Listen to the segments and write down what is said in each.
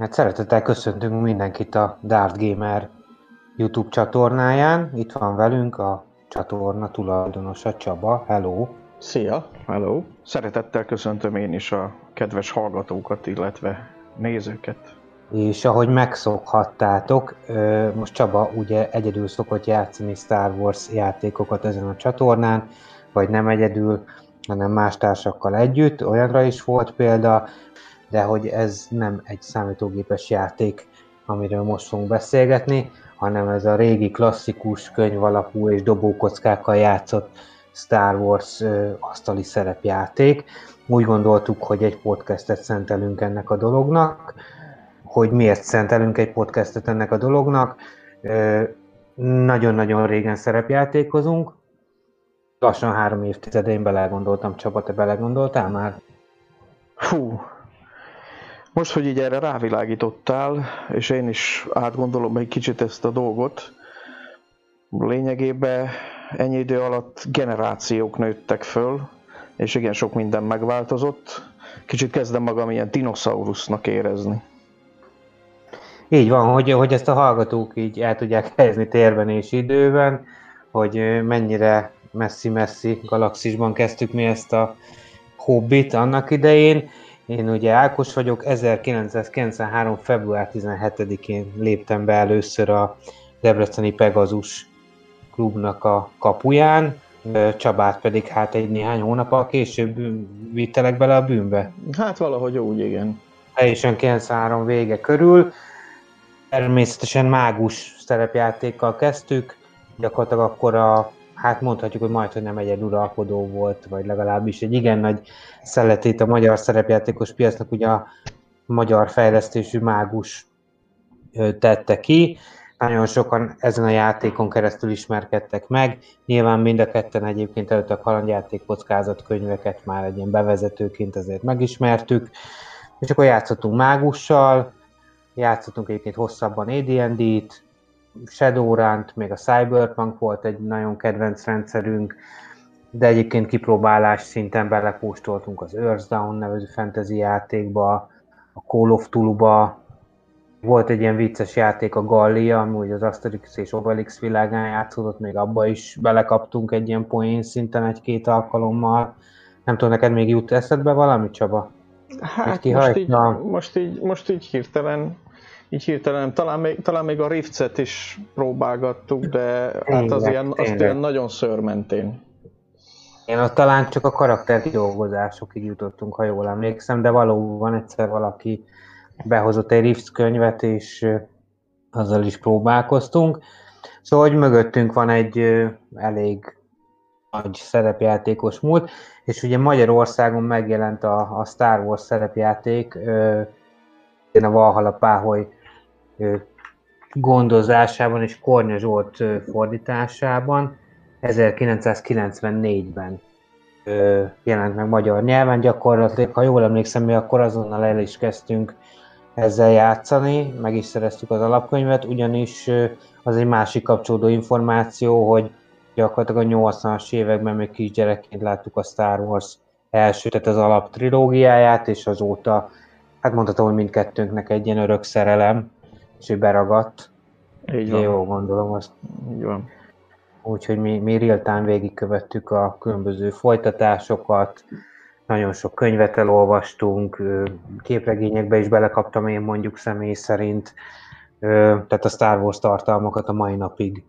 Hát szeretettel köszöntünk mindenkit a Dart Gamer YouTube csatornáján. Itt van velünk a csatorna tulajdonosa Csaba. Hello! Szia! Hello! Szeretettel köszöntöm én is a kedves hallgatókat, illetve nézőket. És ahogy megszokhattátok, most Csaba ugye egyedül szokott játszani Star Wars játékokat ezen a csatornán, vagy nem egyedül, hanem más társakkal együtt. Olyanra is volt példa, de hogy ez nem egy számítógépes játék, amiről most fogunk beszélgetni, hanem ez a régi klasszikus könyv alapú és dobókockákkal játszott Star Wars ö, asztali szerepjáték. Úgy gondoltuk, hogy egy podcastet szentelünk ennek a dolognak. Hogy miért szentelünk egy podcastet ennek a dolognak? Ö, nagyon-nagyon régen szerepjátékozunk. Lassan három évtizede én belegondoltam. Csaba, te belegondoltál már? Hú, most, hogy így erre rávilágítottál, és én is átgondolom egy kicsit ezt a dolgot, lényegében ennyi idő alatt generációk nőttek föl, és igen, sok minden megváltozott. Kicsit kezdem magam ilyen dinoszaurusznak érezni. Így van, hogy, hogy ezt a hallgatók így el tudják helyezni térben és időben, hogy mennyire messzi-messzi galaxisban kezdtük mi ezt a hobbit annak idején, én ugye Ákos vagyok, 1993. február 17-én léptem be először a Debreceni Pegazus klubnak a kapuján, Csabát pedig hát egy néhány hónappal később vittelek bele a bűnbe. Hát valahogy úgy, igen. Teljesen 93 vége körül. Természetesen mágus szerepjátékkal kezdtük, gyakorlatilag akkor a hát mondhatjuk, hogy majd, hogy nem egy uralkodó volt, vagy legalábbis egy igen nagy szeletét a magyar szerepjátékos piacnak, ugye a magyar fejlesztésű mágus tette ki. Nagyon sokan ezen a játékon keresztül ismerkedtek meg. Nyilván mind a ketten egyébként előtt a kalandjáték kockázat könyveket már egy ilyen bevezetőként azért megismertük. És akkor játszottunk mágussal, játszottunk egyébként hosszabban AD&D-t, Shadowrun-t, még a Cyberpunk volt egy nagyon kedvenc rendszerünk, de egyébként kipróbálás szinten belekóstoltunk az Earthdown nevező fantasy játékba, a Call of Tulu-ba, volt egy ilyen vicces játék a Gallia, ami ugye az Asterix és Obelix világán játszódott, még abba is belekaptunk egy ilyen poén szinten egy-két alkalommal. Nem tudom, neked még jut eszedbe valami, Csaba? Hát most így, most, így, most így hirtelen így hirtelen, talán még, talán még a Riftset is próbálgattuk, de hát az ilyen, az ilyen nagyon szörmentén. Én ott talán csak a karakter dolgozásokig jutottunk, ha jól emlékszem, de valóban egyszer valaki behozott egy Rift könyvet, és azzal is próbálkoztunk. Szóval, hogy mögöttünk van egy elég nagy szerepjátékos múlt, és ugye Magyarországon megjelent a, a Star Wars szerepjáték, a Valhalla Páholy gondozásában és Kornya Zsolt fordításában 1994-ben jelent meg magyar nyelven. Gyakorlatilag, ha jól emlékszem, mi akkor azonnal el is kezdtünk ezzel játszani, meg is szereztük az alapkönyvet, ugyanis az egy másik kapcsolódó információ, hogy gyakorlatilag a 80-as években még kisgyerekként láttuk a Star Wars első, tehát az alap trilógiáját, és azóta, hát mondhatom, hogy mindkettőnknek egy ilyen örök szerelem, és ő beragadt. Így van. Jó, gondolom azt. Így van. Úgyhogy mi, mi real-time végigkövettük a különböző folytatásokat, nagyon sok könyvet elolvastunk, képregényekbe is belekaptam én mondjuk személy szerint, tehát a Star Wars tartalmakat a mai napig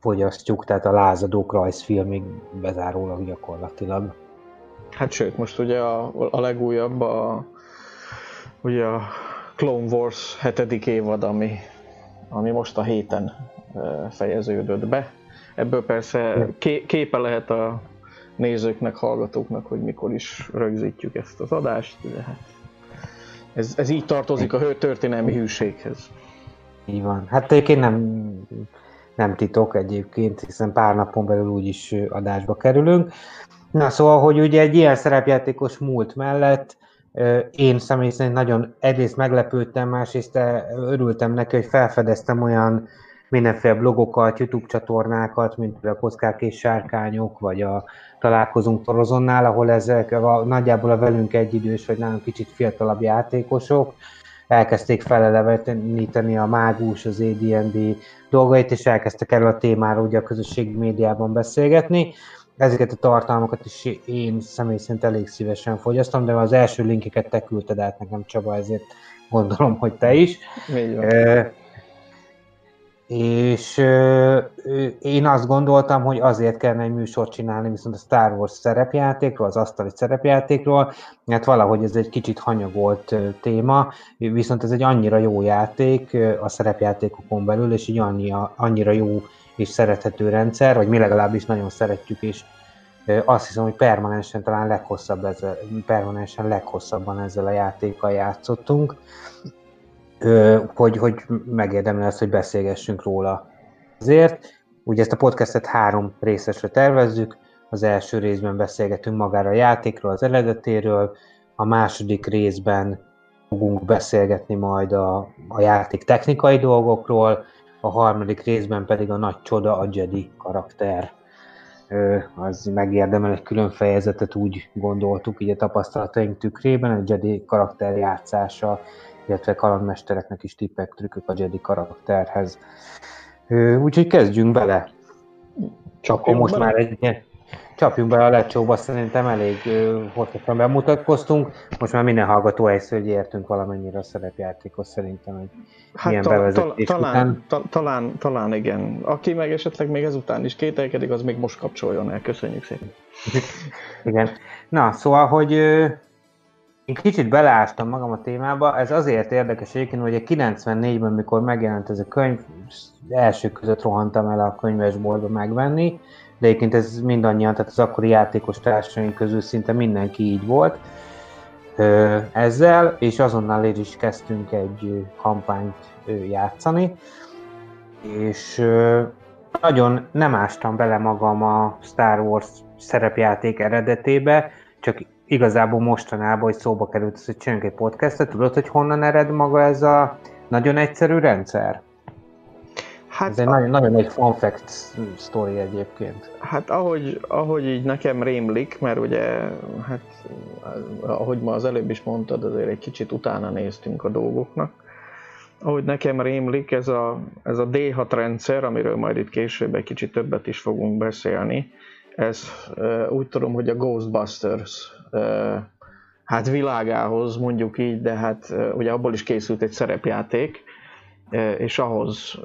fogyasztjuk, tehát a lázadók rajzfilmig bezárólag gyakorlatilag. Hát sőt, most ugye a, a legújabb a, ugye a Clone Wars hetedik évad, ami, ami most a héten fejeződött be. Ebből persze ké, képe lehet a nézőknek, hallgatóknak, hogy mikor is rögzítjük ezt az adást, de hát ez, ez így tartozik a történelmi hűséghez. Így van. Hát egyébként nem, nem titok egyébként, hiszen pár napon belül úgyis adásba kerülünk. Na szóval, hogy ugye egy ilyen szerepjátékos múlt mellett én személy szerint nagyon egyrészt meglepődtem, másrészt örültem neki, hogy felfedeztem olyan mindenféle blogokat, YouTube csatornákat, mint a Kockák és Sárkányok, vagy a Találkozunk Torozonnál, ahol ezek a, nagyjából a velünk egyidős, vagy nagyon kicsit fiatalabb játékosok elkezdték feleleveníteni a mágus, az AD&D dolgait, és elkezdtek erről a témáról ugye a közösségi médiában beszélgetni. Ezeket a tartalmakat is én személy szerint elég szívesen fogyasztom, de az első linkeket te küldted át nekem Csaba, ezért gondolom, hogy te is. És én azt gondoltam, hogy azért kellene egy műsort csinálni, viszont a Star Wars szerepjátékról, az asztali szerepjátékról, mert valahogy ez egy kicsit hanyagolt téma, viszont ez egy annyira jó játék a szerepjátékokon belül, és egy annyira, annyira jó és szerethető rendszer, hogy mi legalábbis nagyon szeretjük, és azt hiszem, hogy permanensen talán leghosszabb ezzel, permanensen leghosszabban ezzel a játékkal játszottunk hogy, hogy megérdemli azt, hogy beszélgessünk róla. Azért, ugye ezt a podcastet három részesre tervezzük, az első részben beszélgetünk magára a játékról, az eredetéről, a második részben fogunk beszélgetni majd a, a játék technikai dolgokról, a harmadik részben pedig a nagy csoda, a Jedi karakter. Az megérdemel egy külön fejezetet, úgy gondoltuk, így a tapasztalataink tükrében, a Jedi karakter játszása illetve kalandmestereknek is tippek, trükkök a Jedi karakterhez. Úgyhogy kezdjünk bele. Csak most már egy csapjunk bele a lecsóba, szerintem elég hosszasan bemutatkoztunk. Most már minden hallgató hogy értünk valamennyire a szerepjátékos szerintem egy hát ilyen ta, bevezetés ta, talán, után. Ta, talán, talán igen. Aki meg esetleg még ezután is kételkedik, az még most kapcsoljon el. Köszönjük szépen. igen. Na, szóval, hogy én kicsit beleástam magam a témába, ez azért érdekes egyébként, hogy a 94-ben, mikor megjelent ez a könyv, első között rohantam el a könyvesboltba megvenni, de egyébként ez mindannyian, tehát az akkori játékos társaink közül szinte mindenki így volt ezzel, és azonnal is is kezdtünk egy kampányt játszani, és nagyon nem ástam bele magam a Star Wars szerepjáték eredetébe, csak igazából mostanában, hogy szóba került hogy csináljunk egy podcastet, tudod, hogy honnan ered maga ez a nagyon egyszerű rendszer? Hát ez egy a... nagyon, nagyon egy fun fact story egyébként. Hát ahogy, ahogy így nekem rémlik, mert ugye, hát ahogy ma az előbb is mondtad, azért egy kicsit utána néztünk a dolgoknak. Ahogy nekem rémlik, ez a, ez a D6 rendszer, amiről majd itt később egy kicsit többet is fogunk beszélni, ez úgy tudom, hogy a Ghostbusters hát világához mondjuk így, de hát ugye abból is készült egy szerepjáték, és ahhoz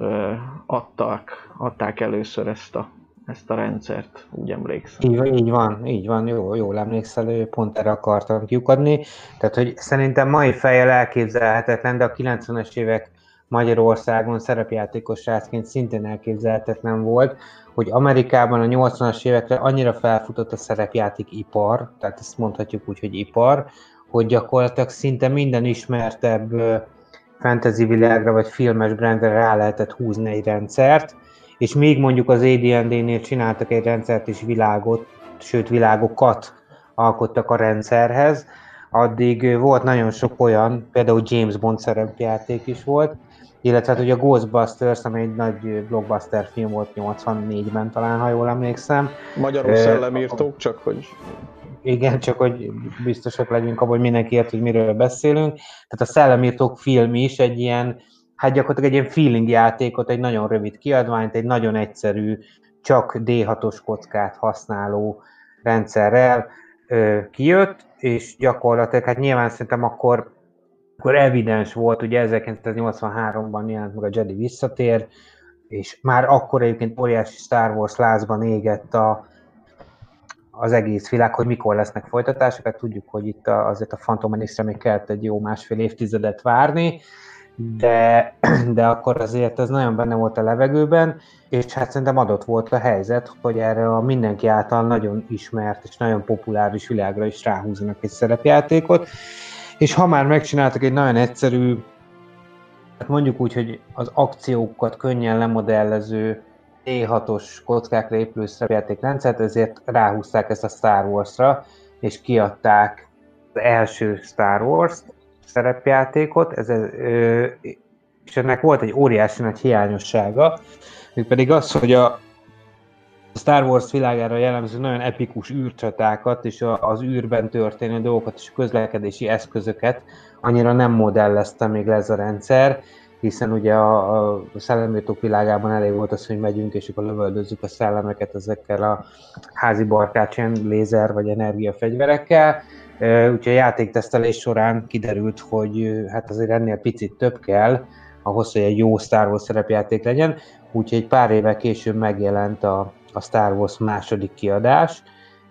adták, adták először ezt a, ezt a rendszert, úgy emlékszem. Így, így van, így van, jó, jól emlékszel, pont erre akartam kiukadni. Tehát, hogy szerintem mai fejjel elképzelhetetlen, de a 90-es évek Magyarországon szerepjátékos srácként szintén elképzelhetetlen volt, hogy Amerikában a 80-as évekre annyira felfutott a szerepjáték ipar, tehát ezt mondhatjuk úgy, hogy ipar, hogy gyakorlatilag szinte minden ismertebb fantasy világra vagy filmes brandre rá lehetett húzni egy rendszert, és még mondjuk az AD&D-nél csináltak egy rendszert és világot, sőt világokat alkottak a rendszerhez, addig volt nagyon sok olyan, például James Bond szerepjáték is volt, illetve hát ugye a Ghostbusters, ami egy nagy blockbuster film volt 84-ben talán, ha jól emlékszem. Magyarul szellemírtók, csak hogy... Igen, csak hogy biztosak legyünk abban, hogy mindenki ért, hogy miről beszélünk. Tehát a szellemírtók film is egy ilyen, hát gyakorlatilag egy ilyen feeling játékot, egy nagyon rövid kiadványt, egy nagyon egyszerű, csak D6-os kockát használó rendszerrel ö, kijött, és gyakorlatilag, hát nyilván szerintem akkor akkor evidens volt, ugye 1983-ban jelent meg a Jedi visszatér, és már akkor egyébként óriási Star Wars lázban égett a, az egész világ, hogy mikor lesznek folytatások, hát tudjuk, hogy itt azért a Phantom Menace-re még kellett egy jó másfél évtizedet várni, de, de akkor azért ez nagyon benne volt a levegőben, és hát szerintem adott volt a helyzet, hogy erre a mindenki által nagyon ismert és nagyon populáris világra is ráhúzanak egy szerepjátékot, és ha már megcsináltak egy nagyon egyszerű, hát mondjuk úgy, hogy az akciókat könnyen lemodellező D6-os kockákra épülő szerepjátékrendszert, ezért ráhúzták ezt a Star Wars-ra, és kiadták az első Star Wars szerepjátékot, ez, ö, és ennek volt egy óriási nagy hiányossága, pedig az, hogy a Star Wars világára jellemző nagyon epikus űrcsatákat és az űrben történő dolgokat és közlekedési eszközöket annyira nem modellezte még le ez a rendszer, hiszen ugye a, a szellemírtók világában elég volt az, hogy megyünk, és akkor lövöldözzük a szellemeket ezekkel a házi barkácsen lézer vagy energiafegyverekkel. Úgyhogy a játéktesztelés során kiderült, hogy hát azért ennél picit több kell, ahhoz, hogy egy jó Star Wars szerepjáték legyen. Úgyhogy egy pár éve később megjelent a, a Star Wars második kiadás,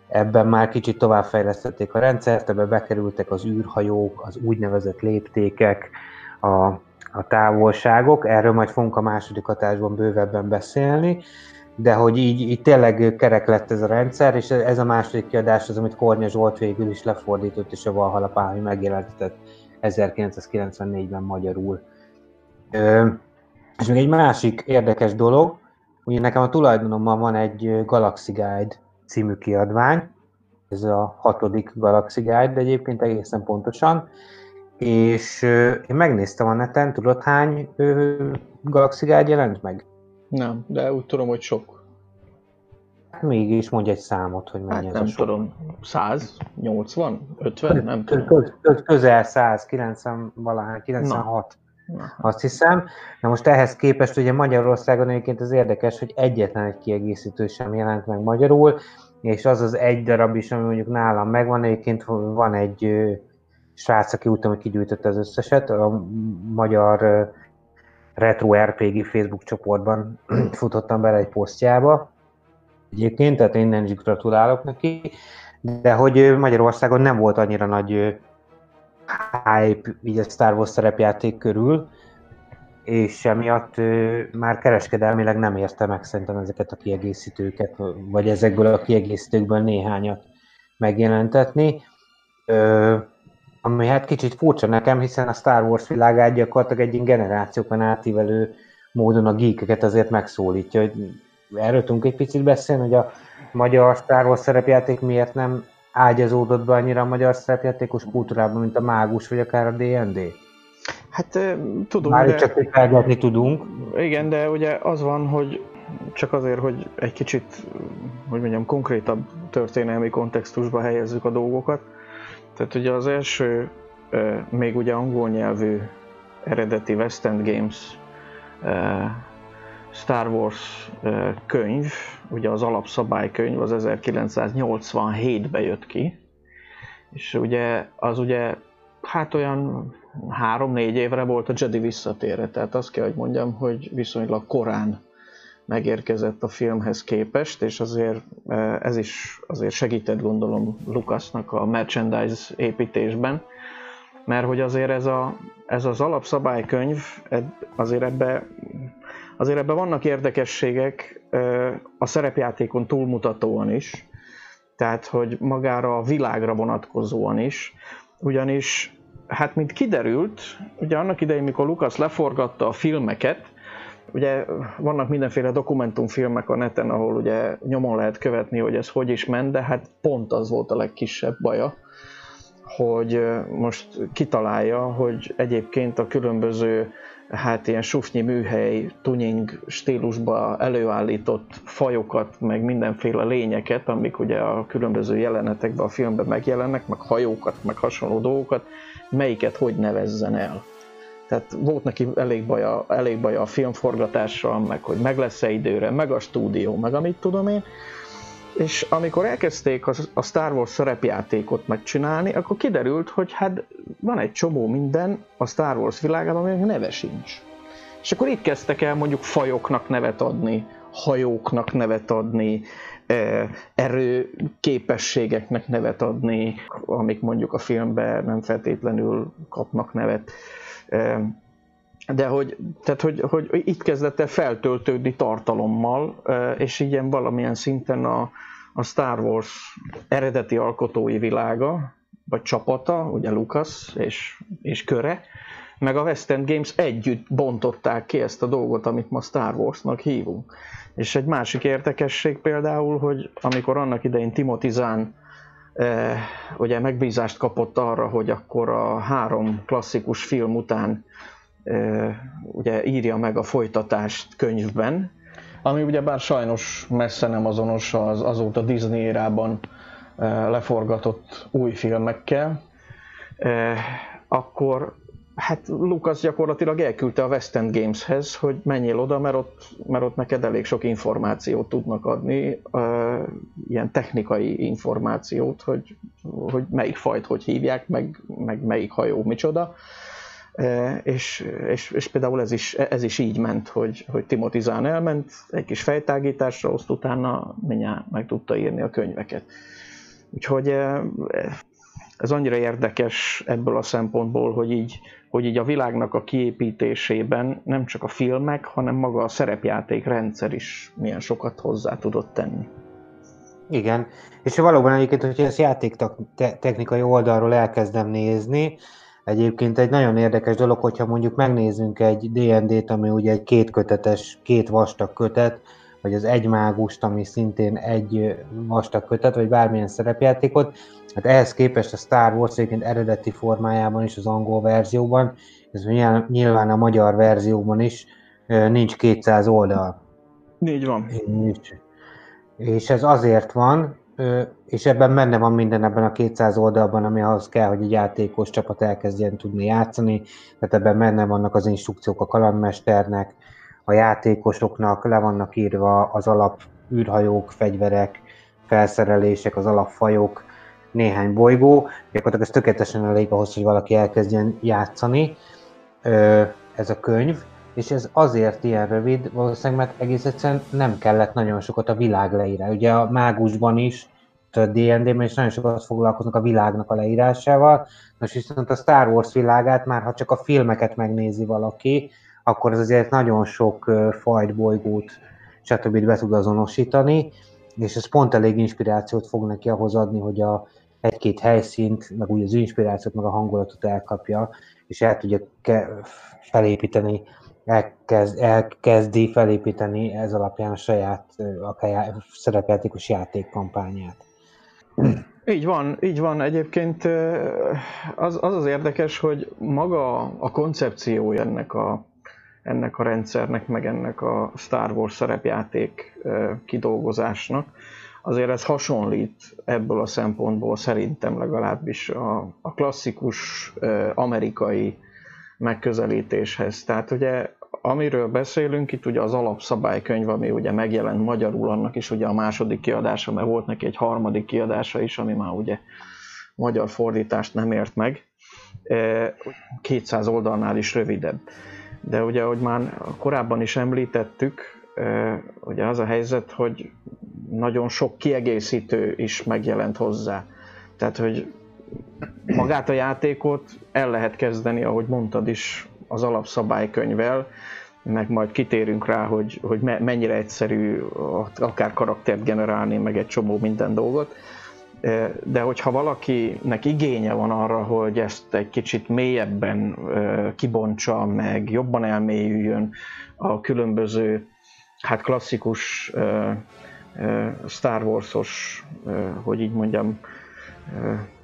ebben már kicsit továbbfejlesztették a rendszert, ebbe bekerültek az űrhajók, az úgynevezett léptékek, a, a távolságok, erről majd fogunk a második hatásban bővebben beszélni, de hogy így, így tényleg kerek lett ez a rendszer, és ez a második kiadás az, amit Kornya Zsolt végül is lefordított, és a Valhalla Pálmi megjelentetett 1994-ben magyarul. Ö, és még egy másik érdekes dolog, ugye nekem a tulajdonomban van egy Galaxy Guide című kiadvány, ez a hatodik Galaxy Guide, de egyébként egészen pontosan, és én megnéztem a neten, tudod hány Galaxy Guide jelent meg? Nem, de úgy tudom, hogy sok. Hát mégis mondj egy számot, hogy mennyi hát ez nem a sok. tudom, 100, 80, 50, nem tudom. Köz, köz, közel 100, 90 valahány, 96. Na. Azt hiszem. Na most ehhez képest ugye Magyarországon egyébként az érdekes, hogy egyetlen egy kiegészítő sem jelent meg magyarul, és az az egy darab is, ami mondjuk nálam megvan, egyébként van egy srác, aki úgy tudom, hogy kigyűjtött az összeset, a magyar Retro RPG Facebook csoportban futottam bele egy posztjába, egyébként, tehát innen is gratulálok neki, de hogy Magyarországon nem volt annyira nagy hype így a Star Wars szerepjáték körül, és emiatt már kereskedelmileg nem érte meg szerintem ezeket a kiegészítőket, vagy ezekből a kiegészítőkből néhányat megjelentetni. Ami hát kicsit furcsa nekem, hiszen a Star Wars világát gyakorlatilag egy generációkon átívelő módon a geekeket azért megszólítja, hogy erről tudunk egy picit beszélni, hogy a magyar Star Wars szerepjáték miért nem ágyazódott be annyira a magyar szerepjátékos kultúrában, mint a mágus, vagy akár a D&D? Hát tudom, Már de... csak felgatni tudunk. Igen, de ugye az van, hogy csak azért, hogy egy kicsit, hogy mondjam, konkrétabb történelmi kontextusba helyezzük a dolgokat. Tehát ugye az első, még ugye angol nyelvű eredeti West End Games Star Wars könyv, ugye az alapszabálykönyv az 1987-ben jött ki, és ugye az ugye hát olyan három-négy évre volt a Jedi visszatérre, tehát azt kell, hogy mondjam, hogy viszonylag korán megérkezett a filmhez képest, és azért ez is azért segített gondolom Lucasnak a merchandise építésben, mert hogy azért ez, a, ez az alapszabálykönyv, azért ebbe, azért ebbe vannak érdekességek a szerepjátékon túlmutatóan is, tehát hogy magára a világra vonatkozóan is, ugyanis hát mint kiderült, ugye annak idején, mikor Lukasz leforgatta a filmeket, ugye vannak mindenféle dokumentumfilmek a neten, ahol ugye nyomon lehet követni, hogy ez hogy is ment, de hát pont az volt a legkisebb baja, hogy most kitalálja, hogy egyébként a különböző hát ilyen sufnyi műhely, tuning stílusba előállított fajokat, meg mindenféle lényeket, amik ugye a különböző jelenetekben a filmben megjelennek, meg hajókat, meg hasonló dolgokat, melyiket hogy nevezzen el. Tehát volt neki elég baja, elég baja a filmforgatással, meg hogy meg lesz-e időre, meg a stúdió, meg amit tudom én. És amikor elkezdték a Star Wars szerepjátékot megcsinálni, akkor kiderült, hogy hát van egy csomó minden a Star Wars világában, aminek neve sincs. És akkor itt kezdtek el mondjuk fajoknak nevet adni, hajóknak nevet adni, erőképességeknek nevet adni, amik mondjuk a filmben nem feltétlenül kapnak nevet. De hogy, tehát hogy, hogy itt kezdett el feltöltődni tartalommal, és ilyen valamilyen szinten a, a Star Wars eredeti alkotói világa, vagy csapata, ugye Lucas és, és köre, meg a West End Games együtt bontották ki ezt a dolgot, amit ma Star Warsnak hívunk. És egy másik érdekesség például, hogy amikor annak idején Timothy Zahn ugye megbízást kapott arra, hogy akkor a három klasszikus film után ugye írja meg a folytatást könyvben, ami ugye bár sajnos messze nem azonos az azóta Disney érában leforgatott új filmekkel, akkor hát Lucas gyakorlatilag elküldte a West End Gameshez, hogy menjél oda, mert ott, mert ott neked elég sok információt tudnak adni, uh, ilyen technikai információt, hogy, hogy melyik fajt hogy hívják, meg, meg melyik hajó micsoda. Uh, és, és, és például ez is, ez is így ment, hogy, hogy Timothy Zahn elment, egy kis fejtágításra, azt utána mindjárt meg tudta írni a könyveket. Úgyhogy uh, ez annyira érdekes ebből a szempontból, hogy így, hogy így a világnak a kiépítésében nem csak a filmek, hanem maga a szerepjáték rendszer is milyen sokat hozzá tudott tenni. Igen, és valóban egyébként, hogyha ezt játék technikai oldalról elkezdem nézni, egyébként egy nagyon érdekes dolog, hogyha mondjuk megnézzünk egy D&D-t, ami ugye egy kétkötetes, két vastag kötet, vagy az egy mágust, ami szintén egy vastag kötet, vagy bármilyen szerepjátékot, Hát ehhez képest a Star Wars egyébként eredeti formájában is, az angol verzióban, ez nyilván a magyar verzióban is nincs 200 oldal. Így van. És, és ez azért van, és ebben benne van minden ebben a 200 oldalban, ami ahhoz kell, hogy egy játékos csapat elkezdjen tudni játszani, tehát ebben benne vannak az instrukciók a kalandmesternek, a játékosoknak, le vannak írva az alap űrhajók, fegyverek, felszerelések, az alapfajok, néhány bolygó, gyakorlatilag ez tökéletesen elég ahhoz, hogy valaki elkezdjen játszani ez a könyv, és ez azért ilyen rövid, valószínűleg mert egész egyszerűen nem kellett nagyon sokat a világ leírá. Ugye a mágusban is, a D&D-ben is nagyon sokat foglalkoznak a világnak a leírásával, most viszont a Star Wars világát már ha csak a filmeket megnézi valaki, akkor ez azért nagyon sok fajt, bolygót, stb. be tud azonosítani, és ez pont elég inspirációt fog neki ahhoz adni, hogy a egy-két helyszínt, meg úgy az inspirációt, meg a hangulatot elkapja, és el tudja ke- felépíteni, elkezd, elkezdi felépíteni ez alapján a saját akár szerepjátékos játékkampányát. Így van, így van. Egyébként az az, az érdekes, hogy maga a koncepciója ennek a, ennek a rendszernek, meg ennek a Star Wars szerepjáték kidolgozásnak, azért ez hasonlít ebből a szempontból szerintem legalábbis a, a klasszikus amerikai megközelítéshez. Tehát ugye amiről beszélünk, itt ugye az alapszabálykönyv, ami ugye megjelent magyarul, annak is ugye a második kiadása, mert volt neki egy harmadik kiadása is, ami már ugye magyar fordítást nem ért meg. 200 oldalnál is rövidebb. De ugye, ahogy már korábban is említettük, ugye az a helyzet, hogy nagyon sok kiegészítő is megjelent hozzá. Tehát, hogy magát a játékot el lehet kezdeni, ahogy mondtad is, az alapszabálykönyvvel, meg majd kitérünk rá, hogy, hogy mennyire egyszerű akár karaktert generálni, meg egy csomó minden dolgot. De hogyha valakinek igénye van arra, hogy ezt egy kicsit mélyebben kibontsa, meg jobban elmélyüljön a különböző hát klasszikus Star Wars-os, hogy így mondjam,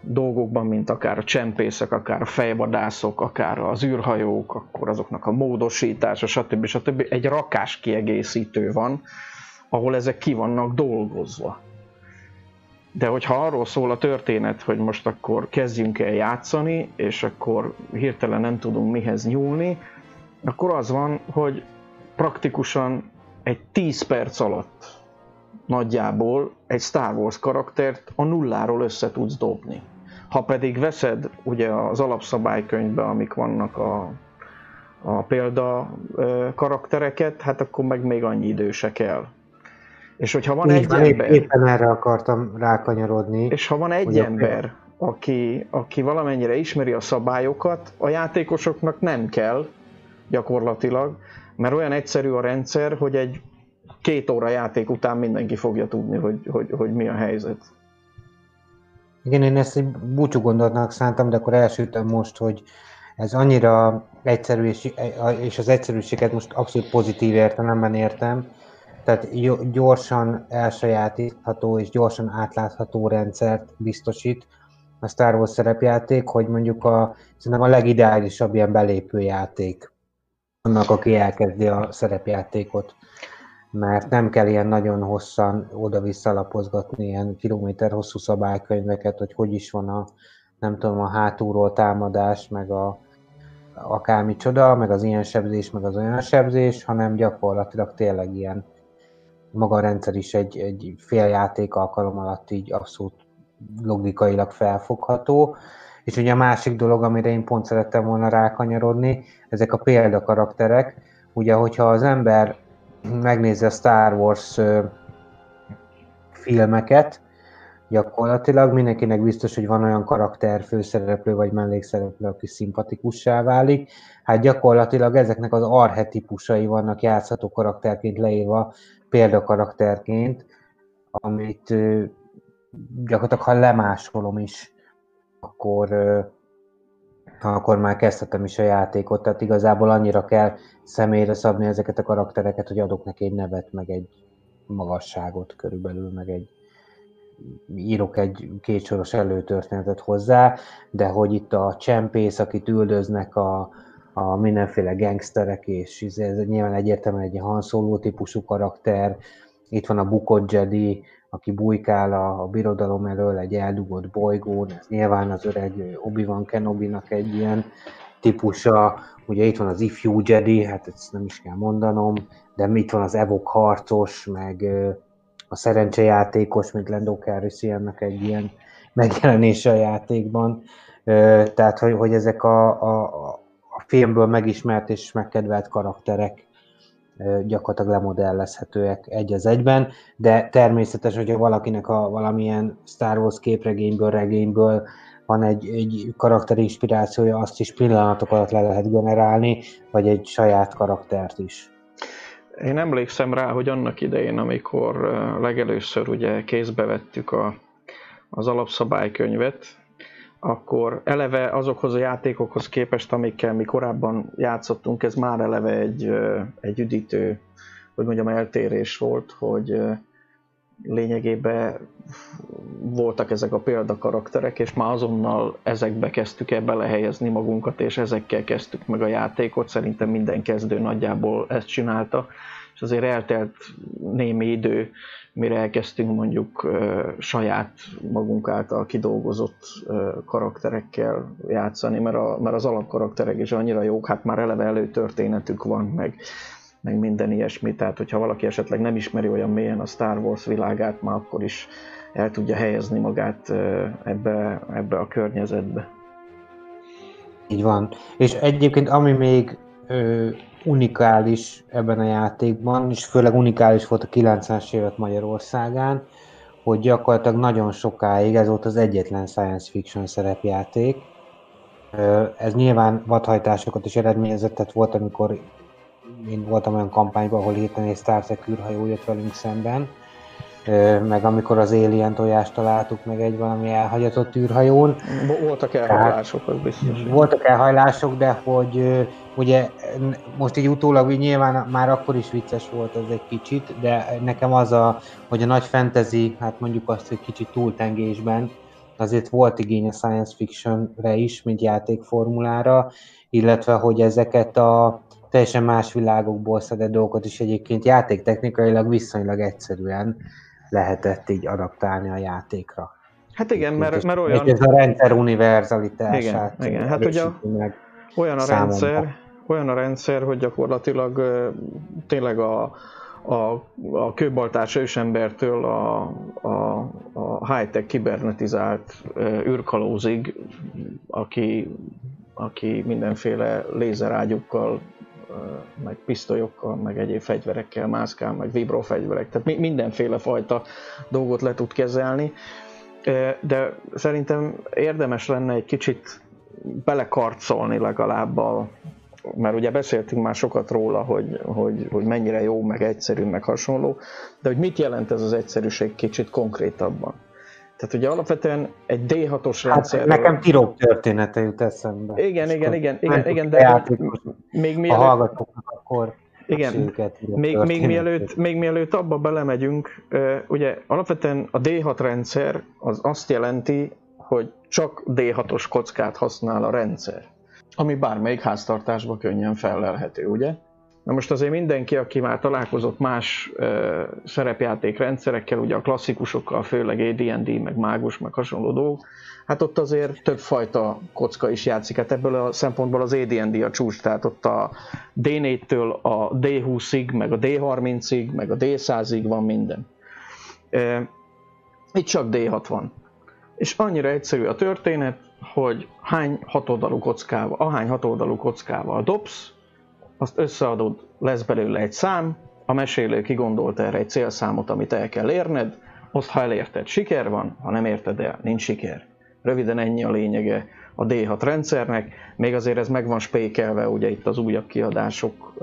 dolgokban, mint akár a csempészek, akár a fejvadászok, akár az űrhajók, akkor azoknak a módosítása, stb. stb. Egy rakás kiegészítő van, ahol ezek ki vannak dolgozva. De hogyha arról szól a történet, hogy most akkor kezdjünk el játszani, és akkor hirtelen nem tudunk mihez nyúlni, akkor az van, hogy praktikusan egy 10 perc alatt nagyjából egy Star Wars karaktert a nulláról össze tudsz dobni. Ha pedig veszed ugye az alapszabálykönyvbe, amik vannak a, a példa karaktereket, hát akkor meg még annyi idő se kell. És hogyha van Így egy van, ember... Éppen erre akartam rákanyarodni. És ha van egy ember, aki, aki valamennyire ismeri a szabályokat, a játékosoknak nem kell gyakorlatilag, mert olyan egyszerű a rendszer, hogy egy két óra játék után mindenki fogja tudni, hogy, hogy, hogy mi a helyzet. Igen, én ezt egy búcsú gondolatnak szántam, de akkor elsütöm most, hogy ez annyira egyszerű, és, és az egyszerűséget most abszolút pozitív értelemben értem, tehát gyorsan elsajátítható és gyorsan átlátható rendszert biztosít a Star Wars szerepjáték, hogy mondjuk a, szerintem a legideálisabb ilyen belépő játék annak, aki elkezdi a szerepjátékot. mert nem kell ilyen nagyon hosszan oda-vissza lapozgatni ilyen kilométer hosszú szabálykönyveket, hogy hogy is van a, nem tudom, a hátulról támadás, meg a, akármi csoda, meg az ilyen sebzés, meg az olyan sebzés, hanem gyakorlatilag tényleg ilyen maga a rendszer is egy, egy fél játék alkalom alatt így abszolút logikailag felfogható. És ugye a másik dolog, amire én pont szerettem volna rákanyarodni, ezek a példakarakterek. Ugye, hogyha az ember megnézi a Star Wars filmeket, gyakorlatilag mindenkinek biztos, hogy van olyan karakter, főszereplő vagy mellékszereplő, aki szimpatikussá válik. Hát gyakorlatilag ezeknek az arhetipusai vannak játszható karakterként leírva, példakarakterként, amit gyakorlatilag ha lemásolom is, akkor, akkor már kezdhetem is a játékot. Tehát igazából annyira kell személyre szabni ezeket a karaktereket, hogy adok neki egy nevet, meg egy magasságot körülbelül, meg egy írok egy kétsoros előtörténetet hozzá, de hogy itt a csempész, akit üldöznek a, a mindenféle gangsterek, és ez nyilván egyértelműen egy Han Solo típusú karakter, itt van a bukott Jedi, aki bujkál a, a birodalom elől egy eldugott bolygón, ez nyilván az öreg Obi-Wan Kenobi-nak egy ilyen típusa, ugye itt van az ifjú Jedi, hát ezt nem is kell mondanom, de itt van az Evok harcos, meg a szerencsejátékos, mint Lando Calrissiannak egy ilyen megjelenése a játékban. Tehát, hogy, hogy ezek a, a, a filmből megismert és megkedvelt karakterek gyakorlatilag lemodellezhetőek egy az egyben, de természetes, hogyha valakinek a valamilyen Star Wars képregényből, regényből van egy, egy karakter inspirációja, azt is pillanatok alatt le lehet generálni, vagy egy saját karaktert is. Én emlékszem rá, hogy annak idején, amikor legelőször ugye kézbe vettük a, az alapszabálykönyvet, akkor eleve azokhoz a játékokhoz képest, amikkel mi korábban játszottunk, ez már eleve egy, egy üdítő, hogy mondjam, eltérés volt, hogy lényegében voltak ezek a példakarakterek, és már azonnal ezekbe kezdtük el belehelyezni magunkat, és ezekkel kezdtük meg a játékot. Szerintem minden kezdő nagyjából ezt csinálta, és azért eltelt némi idő, mire elkezdtünk mondjuk saját magunk által kidolgozott karakterekkel játszani, mert, a, mert az alapkarakterek is annyira jók, hát már eleve előtörténetük van, meg, meg minden ilyesmi, tehát hogyha valaki esetleg nem ismeri olyan mélyen a Star Wars világát, már akkor is el tudja helyezni magát ebbe, ebbe a környezetbe. Így van. És egyébként ami még ö, unikális ebben a játékban, és főleg unikális volt a 90-es évek Magyarországán, hogy gyakorlatilag nagyon sokáig ez volt az egyetlen science fiction szerepjáték. Ez nyilván vadhajtásokat is eredményezett, tehát volt, amikor én voltam olyan kampányban, ahol hirtelen egy Star Trek űrhajó jött velünk szemben, meg amikor az Alien tojást találtuk meg egy valami elhagyatott űrhajón. Voltak elhajlások, az biztos. Voltak elhajlások, de hogy ugye most így utólag nyilván már akkor is vicces volt ez egy kicsit, de nekem az a, hogy a nagy fantasy, hát mondjuk azt, hogy kicsit túltengésben, azért volt igény a science fictionre is, mint játékformulára, illetve hogy ezeket a teljesen más világokból szedett dolgokat is egyébként játéktechnikailag viszonylag egyszerűen lehetett így adaptálni a játékra. Hát igen, mert, mert olyan... Ez a rendszer univerzalitását. Igen, igen. hát ugye olyan a rendszer, olyan a rendszer, hogy gyakorlatilag tényleg a, a, a kőbaltás ősembertől a, a, a high-tech kibernetizált űrkalózig, aki, aki mindenféle lézerágyukkal meg pisztolyokkal, meg egyéb fegyverekkel mászkál, meg vibrofegyverek, tehát mindenféle fajta dolgot le tud kezelni, de szerintem érdemes lenne egy kicsit belekarcolni legalább a, mert ugye beszéltünk már sokat róla, hogy, hogy, hogy mennyire jó, meg egyszerű, meg hasonló, de hogy mit jelent ez az egyszerűség kicsit konkrétabban? Tehát ugye alapvetően egy D6-os hát. Nekem tirok története jut eszembe. Igen, igen, igen, igen, igen, de még mielőtt... Hallgatóknak akkor igen, még, még, mielőtt, még mielőtt abba belemegyünk, ugye alapvetően a D6 rendszer az azt jelenti, hogy csak D6-os kockát használ a rendszer, ami bármelyik háztartásban könnyen felelhető, ugye? Na most azért mindenki, aki már találkozott más ö, szerepjáték rendszerekkel, ugye a klasszikusokkal, főleg AD&D, meg mágus, meg hasonló dolgok, hát ott azért többfajta kocka is játszik. Hát ebből a szempontból az AD&D a csúcs, tehát ott a D4-től a D20-ig, meg a D30-ig, meg a D100-ig van minden. E, itt csak D6 van. És annyira egyszerű a történet, hogy hány hatoldalú kockával, ahány hatoldalú kockával dobsz, azt összeadod, lesz belőle egy szám, a mesélő kigondolt erre egy célszámot, amit el kell érned, azt ha elérted, siker van, ha nem érted el, nincs siker. Röviden ennyi a lényege a D6 rendszernek, még azért ez meg van spékelve, ugye itt az újabb kiadások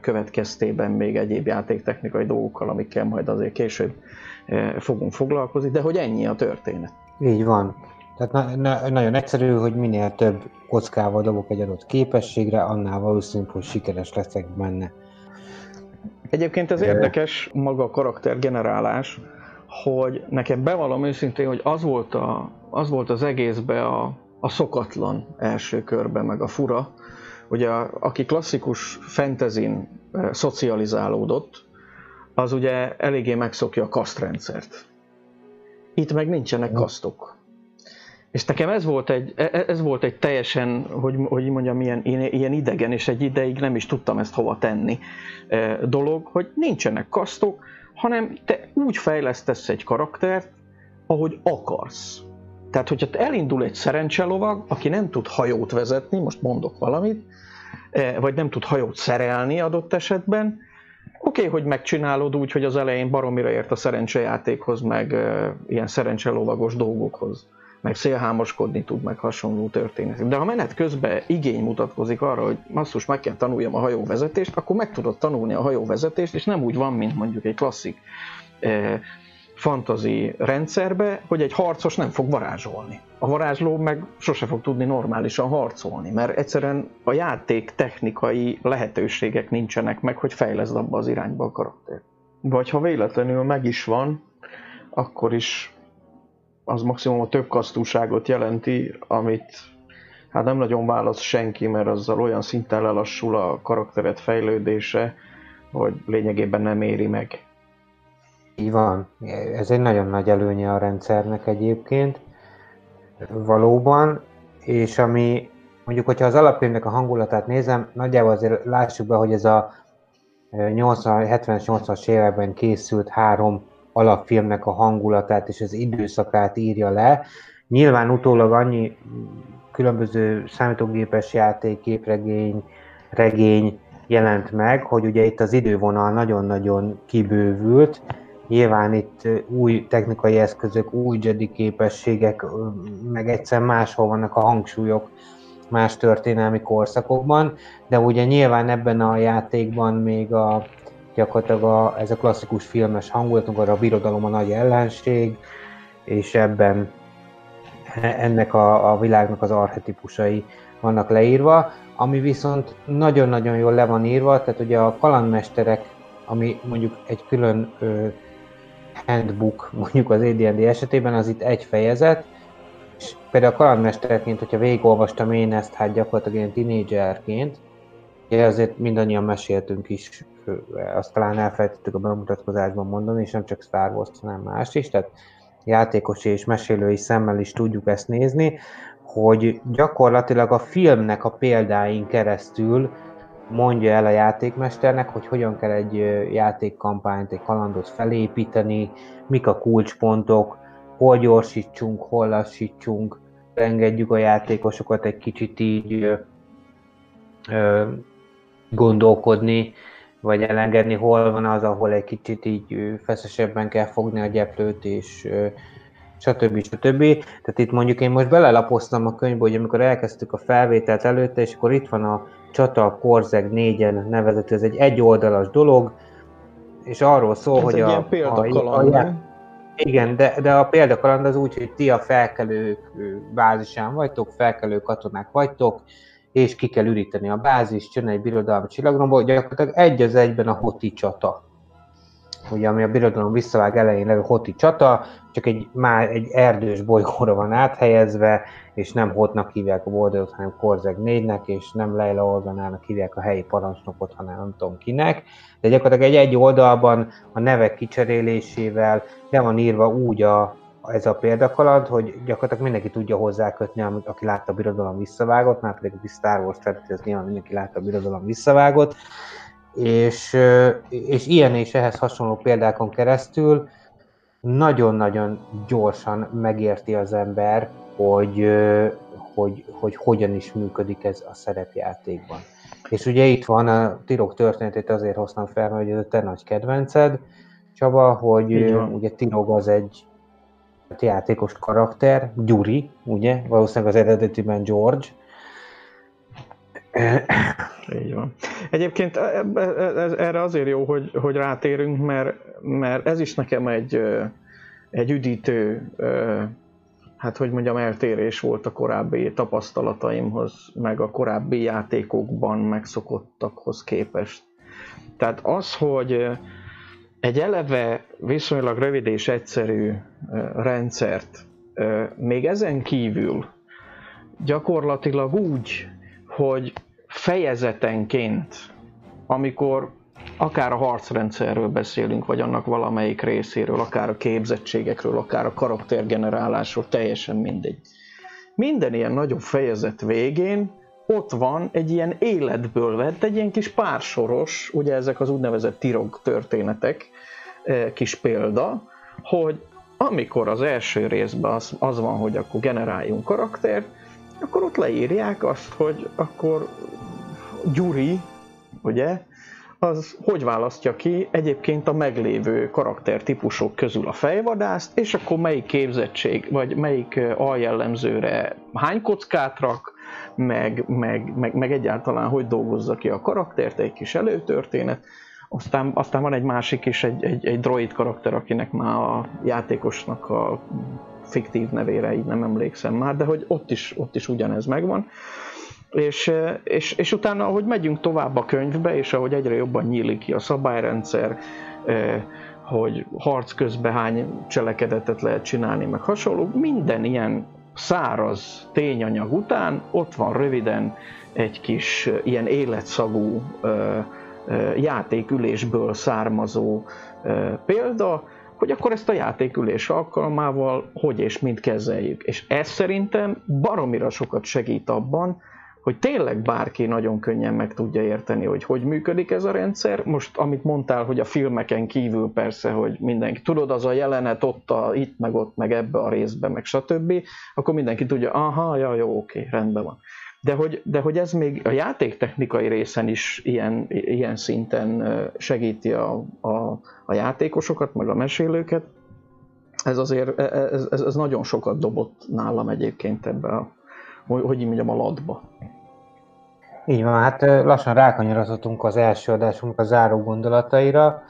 következtében még egyéb játéktechnikai dolgokkal, amikkel majd azért később fogunk foglalkozni, de hogy ennyi a történet. Így van. Tehát na, na, nagyon egyszerű, hogy minél több kockával dobok egy adott képességre, annál valószínűbb, hogy sikeres leszek benne. Egyébként ez érdekes maga a karaktergenerálás, hogy nekem bevallom őszintén, hogy az volt, a, az volt az egészbe a, a szokatlan első körben, meg a fura, a, aki klasszikus fentezin e, szocializálódott, az ugye eléggé megszokja a kasztrendszert. Itt meg nincsenek kasztok. És nekem ez volt egy, e, e, ez volt egy teljesen, hogy, hogy mondjam, ilyen, ilyen idegen, és egy ideig nem is tudtam ezt hova tenni dolog, hogy nincsenek kasztok, hanem te úgy fejlesztesz egy karaktert, ahogy akarsz. Tehát, hogyha elindul egy szerencselovag, aki nem tud hajót vezetni, most mondok valamit, vagy nem tud hajót szerelni adott esetben, oké, okay, hogy megcsinálod úgy, hogy az elején baromira ért a szerencsejátékhoz, meg ilyen szerencselovagos dolgokhoz meg szélhámoskodni tud, meg hasonló történetek. De ha menet közben igény mutatkozik arra, hogy masszus, meg kell tanuljam a hajóvezetést, akkor meg tudod tanulni a hajóvezetést, és nem úgy van, mint mondjuk egy klasszik eh, fantazi rendszerbe, hogy egy harcos nem fog varázsolni. A varázsló meg sose fog tudni normálisan harcolni, mert egyszerűen a játék technikai lehetőségek nincsenek meg, hogy fejleszd abba az irányba a karakter. Vagy ha véletlenül meg is van, akkor is az maximum a több kasztúságot jelenti, amit hát nem nagyon válasz senki, mert azzal olyan szinten lelassul a karakteret fejlődése, hogy lényegében nem éri meg. Így van. Ez egy nagyon nagy előnye a rendszernek egyébként. Valóban. És ami mondjuk, hogyha az alapfilmnek a hangulatát nézem, nagyjából azért lássuk be, hogy ez a 70-es, 80-as években készült három alapfilmnek a hangulatát és az időszakát írja le. Nyilván utólag annyi különböző számítógépes játék, képregény, regény jelent meg, hogy ugye itt az idővonal nagyon-nagyon kibővült, Nyilván itt új technikai eszközök, új Jedi képességek, meg egyszer máshol vannak a hangsúlyok más történelmi korszakokban, de ugye nyilván ebben a játékban még a gyakorlatilag a, ez a klasszikus filmes hangulatunk, arra a birodalom a nagy ellenség, és ebben ennek a, a világnak az arhetipusai vannak leírva, ami viszont nagyon-nagyon jól le van írva, tehát ugye a kalandmesterek, ami mondjuk egy külön ö, handbook, mondjuk az AD&D esetében, az itt egy fejezet, és például a kalandmesterként, hogyha végigolvastam én ezt, hát gyakorlatilag ilyen tinédzserként, ugye azért mindannyian meséltünk is azt talán elfelejtettük a bemutatkozásban mondani, és nem csak Star Wars, hanem más is, tehát játékosi és mesélői szemmel is tudjuk ezt nézni, hogy gyakorlatilag a filmnek a példáin keresztül mondja el a játékmesternek, hogy hogyan kell egy játékkampányt, egy kalandot felépíteni, mik a kulcspontok, hol gyorsítsunk, hol lassítsunk, engedjük a játékosokat egy kicsit így ö, gondolkodni, vagy elengedni, hol van az, ahol egy kicsit így feszesebben kell fogni a gyeplőt, és stb. stb. Tehát itt mondjuk én most belelapoztam a könyvbe, hogy amikor elkezdtük a felvételt előtte, és akkor itt van a Csata Korzeg négyen nevezetű, ez egy egyoldalas dolog, és arról szól, ez hogy a, a, a, a, igen, de, de a példakaland az úgy, hogy ti a felkelők bázisán vagytok, felkelő katonák vagytok, és ki kell üríteni a bázist, jön egy birodalmi csillagromba, gyakorlatilag egy az egyben a hoti csata. ugye ami a birodalom visszavág elején levő hoti csata, csak egy, már egy erdős bolygóra van áthelyezve, és nem Hotnak hívják a boldogot, hanem Korzeg 4-nek, és nem Leila Organának hívják a helyi parancsnokot, hanem nem tudom kinek. De gyakorlatilag egy egy oldalban a nevek kicserélésével le van írva úgy a, ez a példakaland, hogy gyakorlatilag mindenki tudja hozzákötni, amit, aki látta a birodalom visszavágott, már pedig a Star Wars felett, ez nyilván mindenki látta a birodalom visszavágott, és, és ilyen és ehhez hasonló példákon keresztül nagyon-nagyon gyorsan megérti az ember, hogy, hogy, hogy hogyan is működik ez a szerepjátékban. És ugye itt van a Tirok történetét azért hoztam fel, hogy ez a te nagy kedvenced, Csaba, hogy ugye Tirog az egy játékos karakter, Gyuri, ugye, valószínűleg az eredetiben George. Így van. Egyébként e, e, e, ez, erre azért jó, hogy, hogy rátérünk, mert, mert ez is nekem egy, egy üdítő, hát hogy mondjam, eltérés volt a korábbi tapasztalataimhoz, meg a korábbi játékokban megszokottakhoz képest. Tehát az, hogy egy eleve viszonylag rövid és egyszerű rendszert még ezen kívül gyakorlatilag úgy, hogy fejezetenként, amikor akár a harcrendszerről beszélünk, vagy annak valamelyik részéről, akár a képzettségekről, akár a karaktergenerálásról, teljesen mindegy. Minden ilyen nagyobb fejezet végén ott van egy ilyen életből vett, egy ilyen kis pársoros, ugye ezek az úgynevezett tirog történetek, eh, kis példa, hogy amikor az első részben az, az van, hogy akkor generáljunk karaktert, akkor ott leírják azt, hogy akkor Gyuri, ugye, az hogy választja ki egyébként a meglévő karaktertípusok közül a fejvadászt, és akkor melyik képzettség, vagy melyik aljellemzőre hány kockát rak, meg, meg, meg, meg egyáltalán hogy dolgozza ki a karaktert, egy kis előtörténet. Aztán, aztán van egy másik is, egy, egy, egy droid karakter, akinek már a játékosnak a fiktív nevére így nem emlékszem már, de hogy ott is, ott is ugyanez megvan. És, és, és utána, ahogy megyünk tovább a könyvbe, és ahogy egyre jobban nyílik ki a szabályrendszer, hogy harc közben hány cselekedetet lehet csinálni, meg hasonló, minden ilyen száraz tényanyag után ott van röviden egy kis ilyen életszagú játékülésből származó példa, hogy akkor ezt a játékülés alkalmával hogy és mint kezeljük. És ez szerintem baromira sokat segít abban, hogy tényleg bárki nagyon könnyen meg tudja érteni, hogy hogy működik ez a rendszer. Most, amit mondtál, hogy a filmeken kívül persze, hogy mindenki, tudod, az a jelenet ott, a, itt, meg ott, meg ebbe a részbe, meg stb., akkor mindenki tudja, aha, ja, jó, oké, rendben van. De hogy, de hogy ez még a játéktechnikai részen is ilyen, ilyen szinten segíti a, a, a játékosokat, meg a mesélőket, ez azért, e, e, ez, ez, ez nagyon sokat dobott nálam egyébként ebbe a, hogy, hogy mondjam, a ladba. Így van, hát lassan rákanyarodhatunk az első adásunk a záró gondolataira,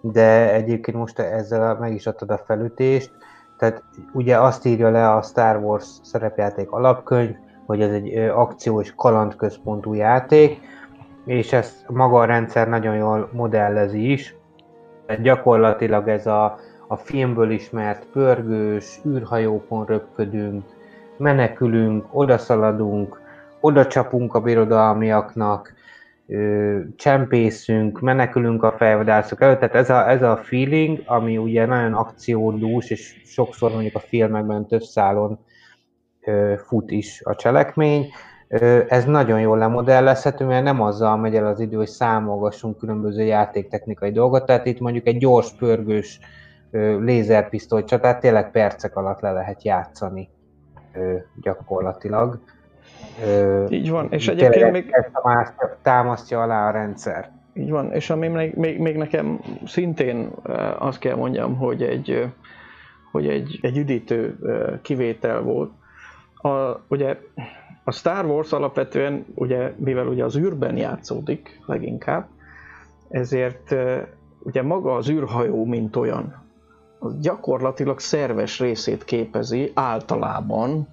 de egyébként most ezzel meg is adtad a felütést. Tehát ugye azt írja le a Star Wars szerepjáték alapkönyv, hogy ez egy akció és kalandközpontú játék, és ezt maga a rendszer nagyon jól modellezi is. Gyakorlatilag ez a, a filmből ismert pörgős, űrhajókon röpködünk, menekülünk, odaszaladunk, oda csapunk a birodalmiaknak, csempészünk, menekülünk a fejvadászok előtt, tehát ez a, ez a feeling, ami ugye nagyon akciódús, és sokszor mondjuk a filmekben több szálon fut is a cselekmény, ez nagyon jól lemodellezhető, mert nem azzal megy el az idő, hogy számolgassunk különböző játéktechnikai dolgot, tehát itt mondjuk egy gyors, pörgős lézerpisztoly csatát tényleg percek alatt le lehet játszani gyakorlatilag. Így van, és egyébként még... Ezt támasztja alá a rendszer. Így van, és ami még, még, még nekem szintén azt kell mondjam, hogy egy, hogy egy, egy üdítő kivétel volt. A, ugye a Star Wars alapvetően, ugye, mivel ugye az űrben játszódik leginkább, ezért ugye maga az űrhajó, mint olyan, az gyakorlatilag szerves részét képezi általában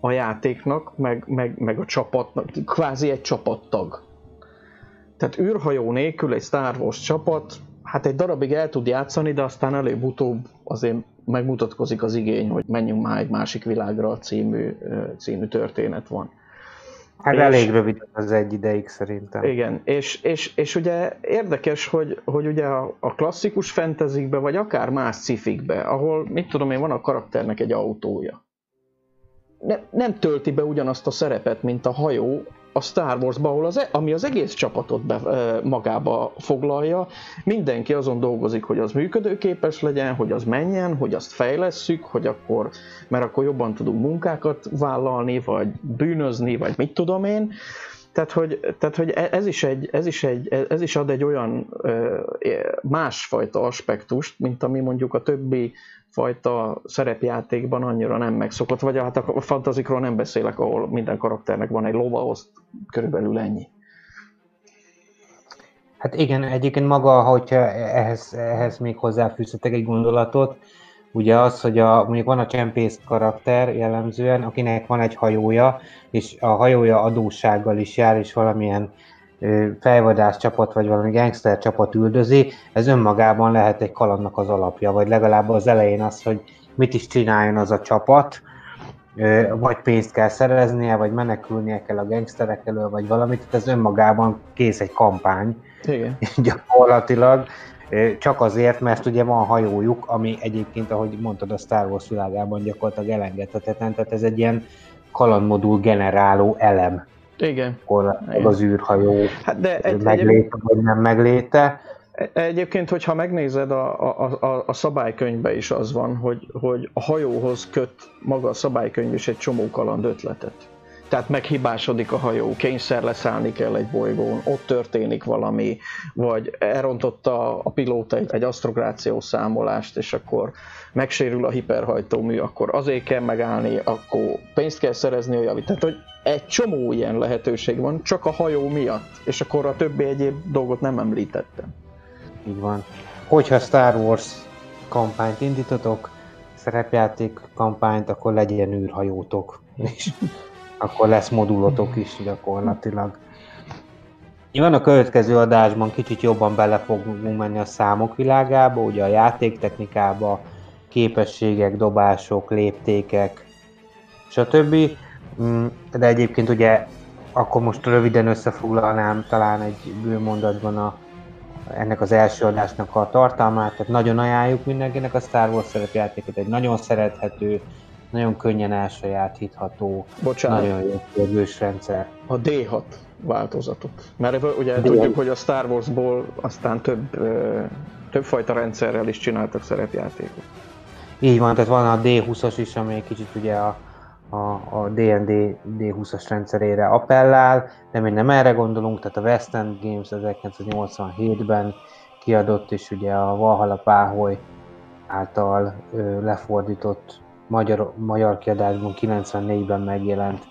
a játéknak, meg, meg, meg a csapatnak, kvázi egy csapattag. Tehát űrhajó nélkül egy Star Wars csapat, hát egy darabig el tud játszani, de aztán előbb-utóbb azért megmutatkozik az igény, hogy menjünk már egy másik világra című, című történet van. Hát és, elég rövid az egy ideig szerintem. Igen, és, és, és ugye érdekes, hogy, hogy ugye a, a klasszikus fentezikbe, vagy akár más cifikbe, ahol, mit tudom én, van a karakternek egy autója. Ne, nem tölti be ugyanazt a szerepet, mint a hajó, a Star Wars-ba, ahol az, e- ami az egész csapatot be, magába foglalja, mindenki azon dolgozik, hogy az működőképes legyen, hogy az menjen, hogy azt fejlesszük, hogy akkor, mert akkor jobban tudunk munkákat vállalni, vagy bűnözni, vagy mit tudom én. Tehát, hogy, tehát, hogy e- ez, is egy, ez, is egy, ez is ad egy olyan másfajta aspektust, mint ami mondjuk a többi fajta szerepjátékban annyira nem megszokott, vagy hát a fantazikról nem beszélek, ahol minden karakternek van egy lova, az körülbelül ennyi. Hát igen, egyébként maga, hogyha ehhez, ehhez még hozzáfűzhetek egy gondolatot, ugye az, hogy a, mondjuk van a csempész karakter jellemzően, akinek van egy hajója, és a hajója adóssággal is jár, és valamilyen fejvadász csapat, vagy valami gangster csapat üldözi, ez önmagában lehet egy kalandnak az alapja, vagy legalább az elején az, hogy mit is csináljon az a csapat, vagy pénzt kell szereznie, vagy menekülnie kell a gangsterek elől, vagy valamit, tehát ez önmagában kész egy kampány. Igen. Gyakorlatilag, csak azért, mert ugye van hajójuk, ami egyébként, ahogy mondtad, a Star Wars világában gyakorlatilag elengedhetetlen, tehát ez egy ilyen kalandmodul generáló elem igen. Igen. az űrhajó hát de egy, megléte, vagy nem megléte. Egyébként, hogyha megnézed, a, a, a, a szabálykönyvben is az van, hogy, hogy a hajóhoz köt maga a szabálykönyv is egy csomó kaland ötletet. Tehát meghibásodik a hajó, kényszer leszállni kell egy bolygón, ott történik valami, vagy elrontotta a pilóta egy, egy asztrográciós számolást, és akkor megsérül a hiperhajtómű, akkor azért kell megállni, akkor pénzt kell szerezni olyan, tehát hogy egy csomó ilyen lehetőség van, csak a hajó miatt, és akkor a többi egyéb dolgot nem említettem. Így van. Hogyha Star Wars kampányt indítotok, szerepjáték kampányt, akkor legyen űrhajótok, és akkor lesz modulotok is gyakorlatilag. Nyilván a következő adásban kicsit jobban bele fogunk menni a számok világába, ugye a játéktechnikába, képességek, dobások, léptékek, stb. Mm, de egyébként ugye akkor most röviden összefoglalnám talán egy bőmondatban a, ennek az első adásnak a tartalmát, tehát nagyon ajánljuk mindenkinek a Star Wars szerepjátékot, egy nagyon szerethető, nagyon könnyen elsajátítható, Bocsánat. nagyon jó kérdős rendszer. A D6 változatot. Mert ugye D6. tudjuk, hogy a Star Warsból aztán több, többfajta rendszerrel is csináltak szerepjátékot. Így van, tehát van a D20-as is, ami kicsit ugye a, a, a D&D D20-as rendszerére appellál, de mi nem erre gondolunk, tehát a West End Games 1987-ben kiadott, és ugye a Valhalla Páholy által ö, lefordított magyar, magyar kiadásban 94-ben megjelent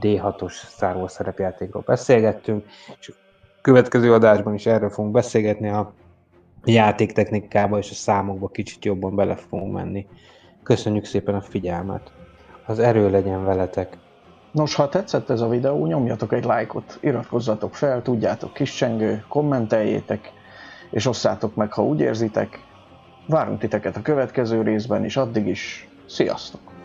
D6-os Star Wars szerepjátékról beszélgettünk, és következő adásban is erről fogunk beszélgetni, a játéktechnikába és a számokba kicsit jobban bele fogunk menni. Köszönjük szépen a figyelmet! Az erő legyen veletek! Nos, ha tetszett ez a videó, nyomjatok egy lájkot, iratkozzatok fel, tudjátok kiscsengő, kommenteljétek, és osszátok meg, ha úgy érzitek. Várunk titeket a következő részben, és addig is sziasztok!